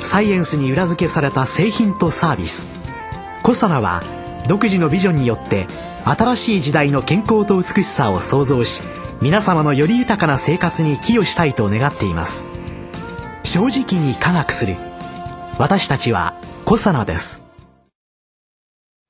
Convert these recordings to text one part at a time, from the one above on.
サイエンスに裏付けされた製品とサービス。コサナは独自のビジョンによって新しい時代の健康と美しさを創造し皆様のより豊かな生活に寄与したいと願っています。正直に科学する。私たちはコサナです。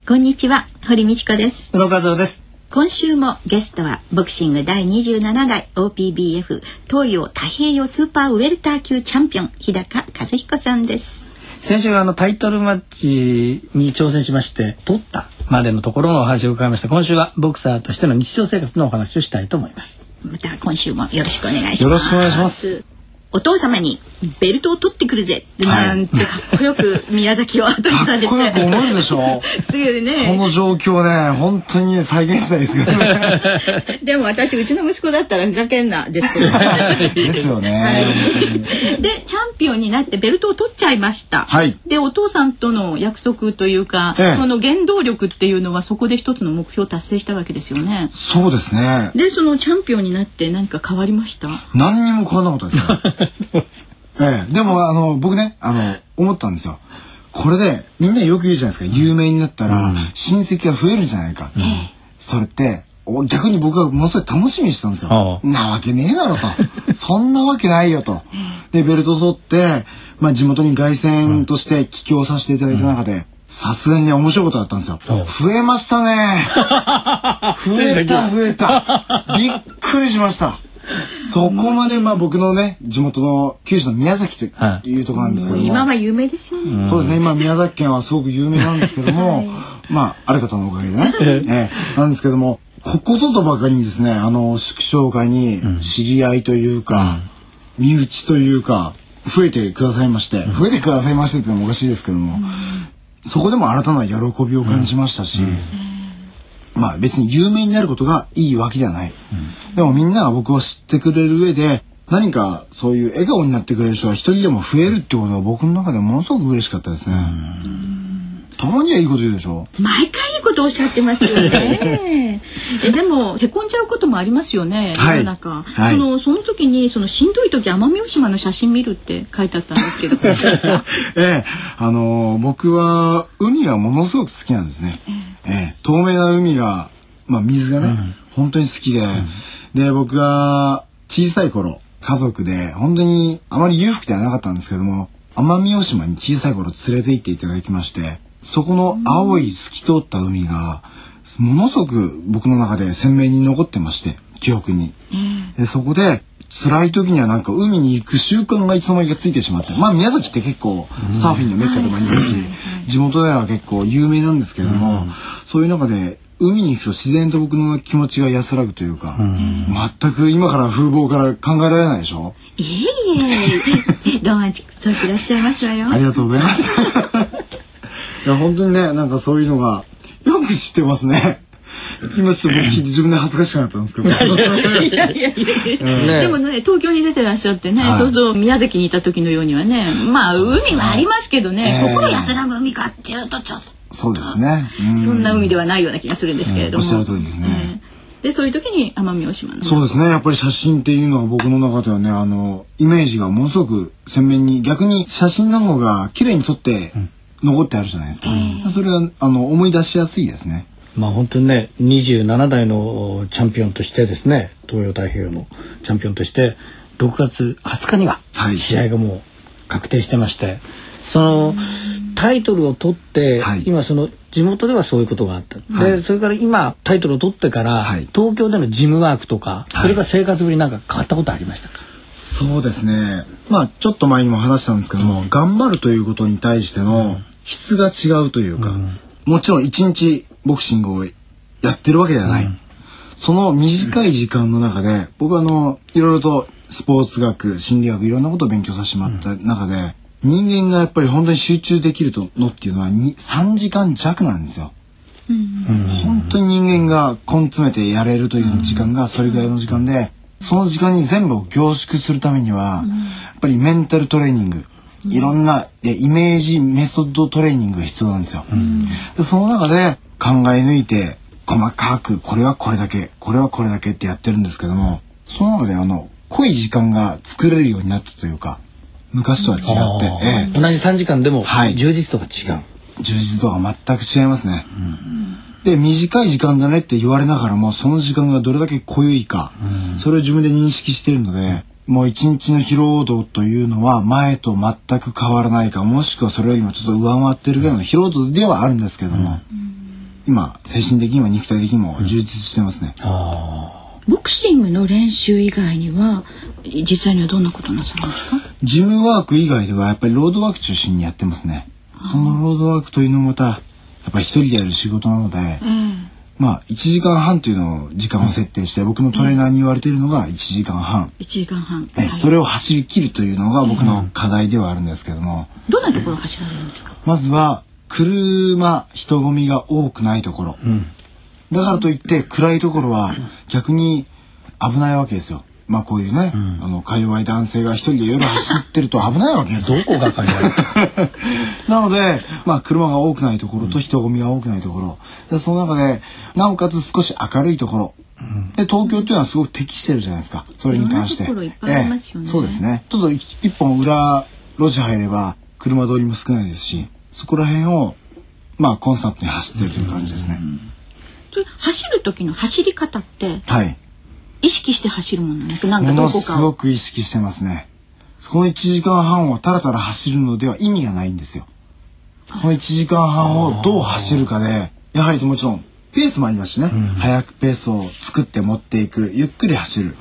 こんにちは堀道子です。宇野和夫です今週もゲストはボクシング第27代 OPBF 東洋太平洋スーパーウェルター級チャンピオン日高和彦さんです。先週はあのタイトルマッチに挑戦しまして取ったまでのところのお話を伺いました。今週はボクサーとしての日常生活のお話をしたいと思います。また今週もよろしくお願いします。よろしくお願いしますお父様にベルトを取ってくるぜなんてかっこよく宮崎を後にされて、かっこよく思えるでしょ。すぐね。その状況ね本当に再現したいですけどね。でも私うちの息子だったらふざけんなですけど。ですよね、はい、でチャンピオンになってベルトを取っちゃいました、はい。でお父さんとの約束というか、ええ。その原動力っていうのはそこで一つの目標を達成したわけですよね。そうですね。でそのチャンピオンになって何か変わりました？何にも変わんなかったですよええでもあの僕ねあの思ったんですよこれでみんなよく言うじゃないですか有名になったら親戚が増えるんじゃないか、それってお逆に僕はものすごい楽しみにしてたんですよ。あなわけねえだろと。そんなわけないよと。で、ベルト取って、まあ地元に凱旋として帰郷させていただいた中で、さすがにね、面白いことだったんですよ。増えましたね。増えた、増えた。びっくりしました。そこまで、まあ僕のね、地元の九州の宮崎というところなんですけども。今は有名ですよね、そうですね。今宮崎県はすごく有名なんですけども、まあある方のおかげでね、ええ。なんですけどもここぞとばかりにですねあの祝勝会に知り合いというか、身内というか増えてくださいまして、増えてくださいましてっていうのもおかしいですけども、そこでも新たな喜びを感じましたし、まあ別に有名になることがいいわけではない。でもみんなが僕を知ってくれる上で、何かそういう笑顔になってくれる人が一人でも増えるってことが僕の中でものすごく嬉しかったですね。たまにはいいこと言うでしょ。毎回いいことおっしゃってますよね。えでもへこんじゃうこともありますよね、はい。世の中、はい。そのその時にそのしんどい時奄美大島の写真見るって書いてあったんですけど。ええ、あのー僕は海がものすごく好きなんですね。ええ、透明な海が、まあ水がね、本当に好きで、で、僕が小さい頃、家族で、本当にあまり裕福ではなかったんですけども、奄美大島に小さい頃連れて行っていただきまして、そこの青い透き通った海が、ものすごく僕の中で鮮明に残ってまして、記憶に。でそこで辛い時にはなんか海に行く習慣がいつの間にかついてしまってまあ宮崎って結構サーフィンのメッカでもありますし地元では結構有名なんですけれども、そういう中で海に行くと自然と僕の気持ちが安らぐというか、全く今から風貌から考えられないでしょ？いえいえロマンチックそうしてらっしゃいますわよ。ありがとうございます。いや本当にねなんかそういうのがよく知ってますね今ちょっと僕聞いて自分で恥ずかしくなったんですけど。いやいやいやいや。でもね東京に出てらっしゃってね、はい。そうすると宮崎にいた時のようにはねまあ海はありますけどね、ええ。心安らぐ海かっていうとちょっとそうですね。うん。そんな海ではないような気がするんですけれども、おっしゃる通りですね。ええ。でそういう時に奄美大島の。そうですね。やっぱり写真っていうのは僕の中ではねあのイメージがものすごく鮮明に逆に写真の方が綺麗に撮って残ってあるじゃないですか、それはあの思い出しやすいですねまあ本当にね27代のチャンピオンとしてですね東洋太平洋のチャンピオンとして6月20日にははい。試合がもう確定してまして、そのタイトルを取って、はい。今その地元ではそういうことがあった、はい。でそれから今タイトルを取ってから、はい。東京でのジムワークとか、はい。それから生活ぶりなんか変わったことありましたか、そうですね。まあちょっと前にも話したんですけども、頑張るということに対しての質が違うというか、もちろん一日ボクシングをやってるわけではない、その短い時間の中で僕はあのいろいろとスポーツ学心理学いろんなことを勉強させてもらった中で、人間がやっぱり本当に集中できるのっていうのはに3時間弱なんですよ。本当に人間が根詰めてやれるという時間がそれぐらいの時間で、その時間に全部を凝縮するためには、やっぱりメンタルトレーニング、いろんなイメージメソッドトレーニングが必要なんですよ。でその中で考え抜いて細かくこれはこれだけこれはこれだけってやってるんですけどもその中であの濃い時間が作れるようになったというか昔とは違って、ええ。同じ3時間でもはい。充実度が違う。充実度が全く違いますね。で短い時間だねって言われながらもその時間がどれだけ濃いか、それを自分で認識しているので、もう一日の疲労度というのは前と全く変わらないかもしくはそれよりもちょっと上回ってるぐらいの疲労度ではあるんですけども、今精神的にも肉体的にも充実してますね。ボクシングの練習以外には実際にはどんなことなさるんですか？ジムワーク以外ではやっぱりロードワーク中心にやってますね。そのロードワークというのもまたやっぱり一人でやる仕事なので、まあ1時間半というのを時間を設定して、僕のトレーナーに言われているのが1時間半、1時間半、えはい。それを走り切るというのが僕の課題ではあるんですけども、どんなところを走られるんですか？まずは車人混みが多くないところ、だからといって暗いところは逆に危ないわけですよ。まあこういうね、あのか弱い男性が一人で夜走ってると危ないわけですよ。どこが なので、まあ、車が多くないところと人混みが多くないところ、でその中でなおかつ少し明るいところ、で東京っていうのはすごく適してるじゃないですか。それに関して。そうですね。ちょっと一一本裏路地入れば車通りも少ないですしそこら辺をまあコンスタントに走ってるという感じですね、で走る時の走り方ってはい。意識して走るものなんかなんかもどこかのすごをく意識してますね。この1時間半をたらたら走るのでは意味がないんですよ。この1時間半をどう走るかでやはりもちろんペースもありますしね、早くペースを作って持っていくゆっくり走る、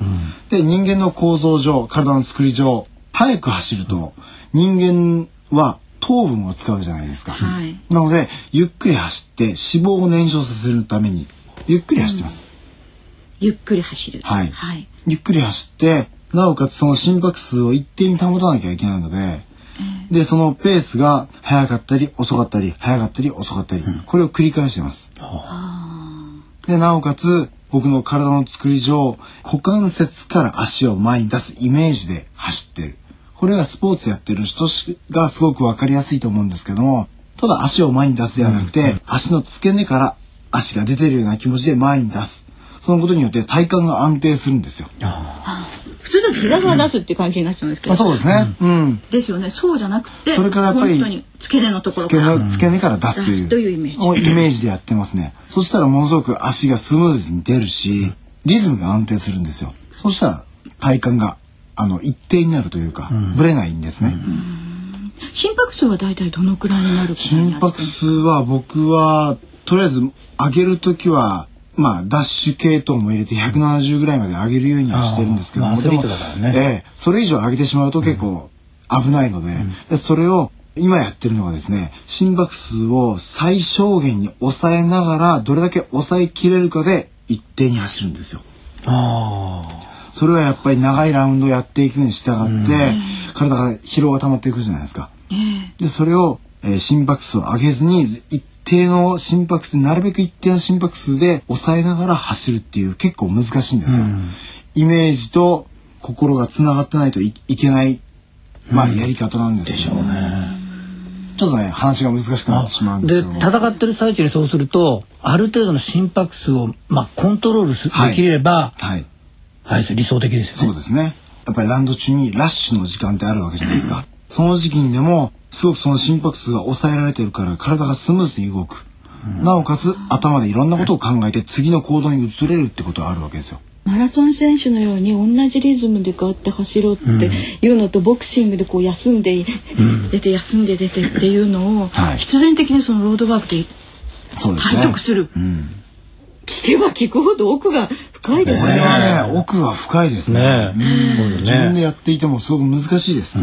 で人間の構造上体の作り上早く走ると人間は糖分を使うじゃないですか、はい。なのでゆっくり走って脂肪を燃焼させるためにゆっくり走ってます、ゆっくり走る。はい。はい、ゆっくり走ってなおかつその心拍数を一定に保たなきゃいけないので、でそのペースが速かったり遅かったり速かったり遅かったり、これを繰り返してます。でなおかつ僕の体の作り上股関節から足を前に出すイメージで走ってるこれがスポーツやってる人がすごく分かりやすいと思うんですけどもただ足を前に出すではなくて、足の付け根から足が出てるような気持ちで前に出すそのことによって体幹が安定するんですよ。普通だと膝から出すっていう感じになっちゃうんですけど、あそうですね。うん。ですよねそうじゃなくてそれからやっぱり本当に付け根のところから付け根付け根から出すというというイメージをイメージでやってますね。そしたらものすごく足がスムーズに出るし、リズムが安定するんですよ。そしたら体幹があの一定になるというか、ぶれないんですね。心拍数は大体どのくらいになる心拍数は僕はとりあえず上げるときはまあダッシュ系統も入れて170ぐらいまで上げるようにはしてるんですけども、でもええそれ以上上げてしまうと結構危ないので,、でそれを今やってるのはですね心拍数を最小限に抑えながらどれだけ抑えきれるかで一定に走るんですよ。あそれはやっぱり長いラウンドやっていくに従って、体が疲労が溜まっていくじゃないですか。ええ。でそれを、えー心拍数を上げずに一定の心拍数なるべく一定の心拍数で抑えながら走るっていう結構難しいんですよ。イメージと心がつながってないといいけない、まあ、やり方なんですよね。ちょっとね話が難しくなってしまうんですでけども戦ってる最中にそうするとある程度の心拍数を、まあ、コントロールす、はい。できれば、はいはい、理想的ですよね。そうですね。やっぱりラウンド中にラッシュの時間ってあるわけじゃないですか。その時期にでも、すごくその心拍数が抑えられてるから体がスムーズに動く。なおかつ頭でいろんなことを考えて次の行動に移れるってことがあるわけですよ。マラソン選手のように同じリズムでガーって走ろうっていうのと、ボクシングでこう休んで、出て休んで出てっていうのを、はい必然的にそのロードワークでそうですね。体得する、うん。聞けば聞くほど奥が深いですこれね。はね、奥が深いですね。ねえうん自分でやっていてもすごく難しいです。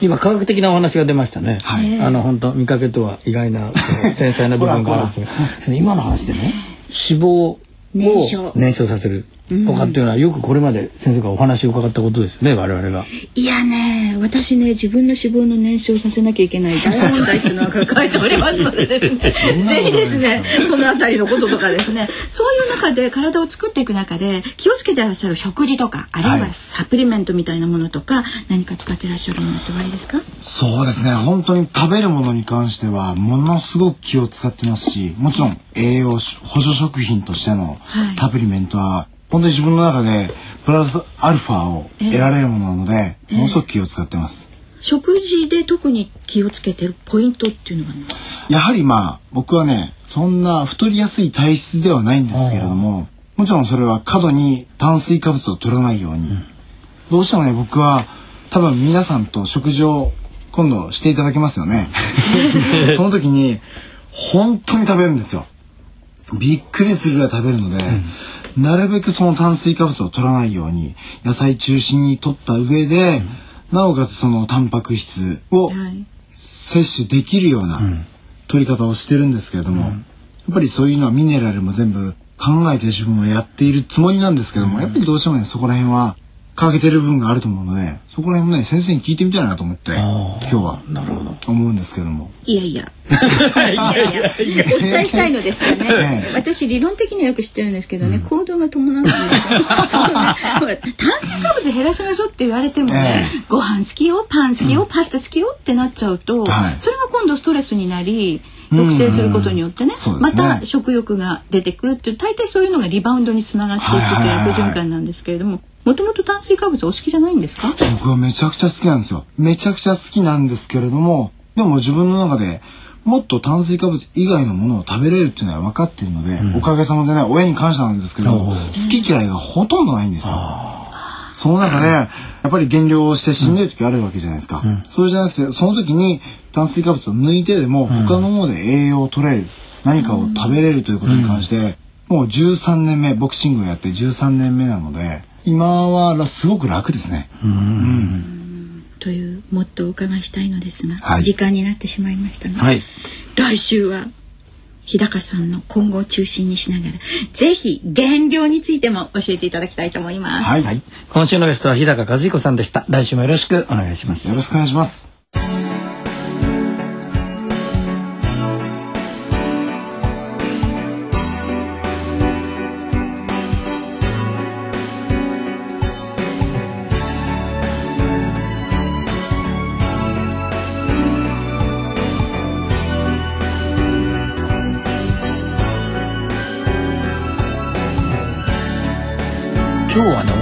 今科学的なお話が出ましたね。はいあの本当見かけとは意外な繊細な部分があるんですが、その今の話でね、脂肪を燃焼燃焼させる。とかっていうのはよくこれまで先生がお話を伺ったことですよね我々が。いやね私ね自分の脂肪の燃焼させなきゃいけない大問題っていうのは抱えておりますのでですね。ぜひですねそのあたりのこととかですねそういう中で体を作っていく中で気をつけてらっしゃる食事とかあるいはサプリメントみたいなものとか、何か使ってらっしゃるものっておありですか？そうですね本当に食べるものに関してはものすごく気を使ってますしもちろん栄養補助食品としてのサプリメントは、本当に自分の中でプラスアルファを得られるものなので、えー、ものすごく気を使ってます。食事で特に気をつけてるポイントっていうのは、ね、やはりまあ僕はねそんな太りやすい体質ではないんですけれどももちろんそれは過度に炭水化物を取らないように、うん、どうしてもね僕は多分皆さんと食事を今度していただけますよね。その時に本当に食べるんですよ。びっくりするぐらい食べるので、うんなるべくその炭水化物を取らないように野菜中心に取った上で、うん、なおかつそのタンパク質を摂取できるような取り方をしてるんですけれども、うん、やっぱりそういうのはミネラルも全部考えて自分はやっているつもりなんですけども、うん、やっぱりどうしてもねそこら辺は欠けてる部分があると思うのでそこら辺もね先生に聞いてみたいなと思って今日は。なるほど。思うんですけども。いやいや。いやいや。お伝えしたいのですがね、私理論的にはよく知ってるんですけどね、うん、行動が伴う。んですよそうね。炭水化物減らしましょうって言われてもね、えー、ご飯好きよパン好きよ、うん、パスタ好きよってなっちゃうと、はい、それが今度ストレスになり抑制することによってねうんうん、また食欲が出てくるっていう大抵そういうのがリバウンドにつながっていくという悪循環なんですけれどももともと炭水化物お好きじゃないんですか？僕はめちゃくちゃ好きなんですよ。めちゃくちゃ好きなんですけれどもでも自分の中でもっと炭水化物以外のものを食べれるっていうのは分かっているので、うん、おかげさまでね親に感謝なんですけど好き嫌いがほとんどないんですよ。その中でやっぱり減量をしてしんどい時あるわけじゃないですか、うん、それじゃなくてその時に炭水化物を抜いてでも他のもので栄養を取れる、何かを食べれるということに関して、もう13年目ボクシングをやって13年目なので今はすごく楽ですね。うん、というもっとお伺いしたいのですが、はい、時間になってしまいましたので、はい、来週は日高さんの今後を中心にしながらぜひ減量についても教えていただきたいと思います。はい、今週のゲストは日高和彦さんでした。来週もよろしくお願いします。よろしくお願いします。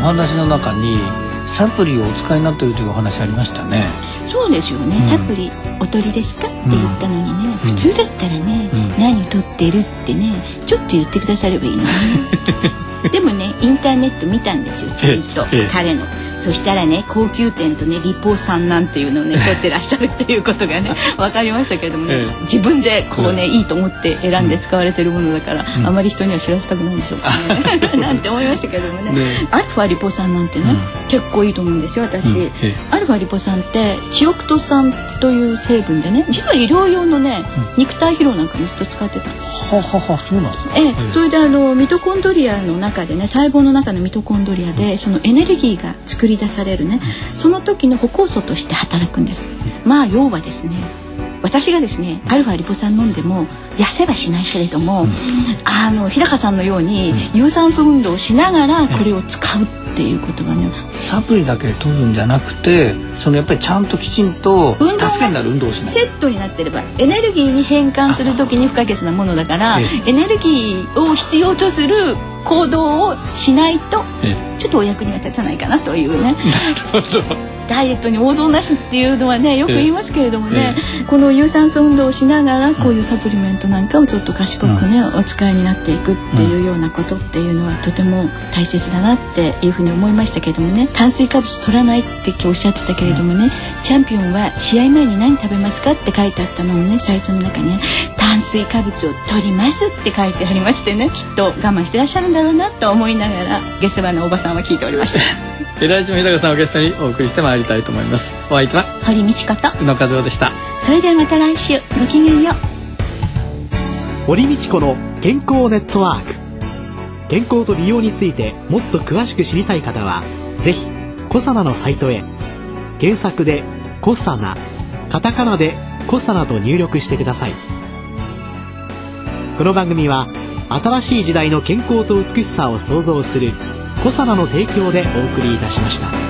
話の中にサプリをお使いになっているというお話ありましたね。そうですよね、うん、サプリお取りですかって言ったのにね、うん、普通だったらね、うん、何を取ってるってねちょっと言ってくださればいいのに、ね、でもねインターネット見たんですよちゃんと彼の。そしたらね高級店とねリポ酸なんていうのをね取ってらっしゃるっていうことがね 分かりましたけどもね、ええ、自分でこうね、いいと思って選んで使われてるものだから、うん、あまり人には知らせたくないんでしょうかね。なんて思いましたけどもね、ね、アルファリポ酸なんてね、うん、結構いいと思うんですよ私、うん、アルファリポ酸ってチオクト酸という成分でね実は医療用のね、肉体疲労なんかにずっと使ってたんです。はははそうなんですね、ええ、それであのミトコンドリアの中でね細胞の中のミトコンドリアでそのエネルギーが作り出されるねその時の歩行素として働くんです。まあ要はですね私がですねアルファリポ酸飲んでも痩せはしないけれども、あの日高さんのように有酸素運動をしながらこれを使うっていうことがねサプリだけ取るんじゃなくてそのやっぱりちゃんときちんと助けになる運動をしない。セットになってればエネルギーに変換する時に不可欠なものだからエネルギーを必要とする行動をしないとちょっとお役には立たないかなというね。なるほどダイエットに王道なしっていうのはねよく言いますけれどもね、えー、この有酸素運動をしながらこういうサプリメントなんかをちょっと賢くね、うん、お使いになっていくっていうようなことっていうのはとても大切だなっていうふうに思いましたけどもね。炭水化物取らないって今日おっしゃってたけれどもねチャンピオンは試合前に何食べますかって書いてあったのをねサイトの中にね。炭水化物を取りますって書いてありましてねきっと我慢してらっしゃるんだろうなと思いながら下世話のおばさんは聞いておりました。来週も日高さんをゲストにお送りしてまいりたいと思います。お相手は堀道子と宇野和夫でした。それではまた来週ごきげんよう。堀道子の健康ネットワーク。健康と美容についてもっと詳しく知りたい方はぜひコサナのサイトへ。検索で「コサナ」カタカナで「コサナ」と入力してください。この番組は新しい時代の健康と美しさを創造する小様の提供でお送りいたしました。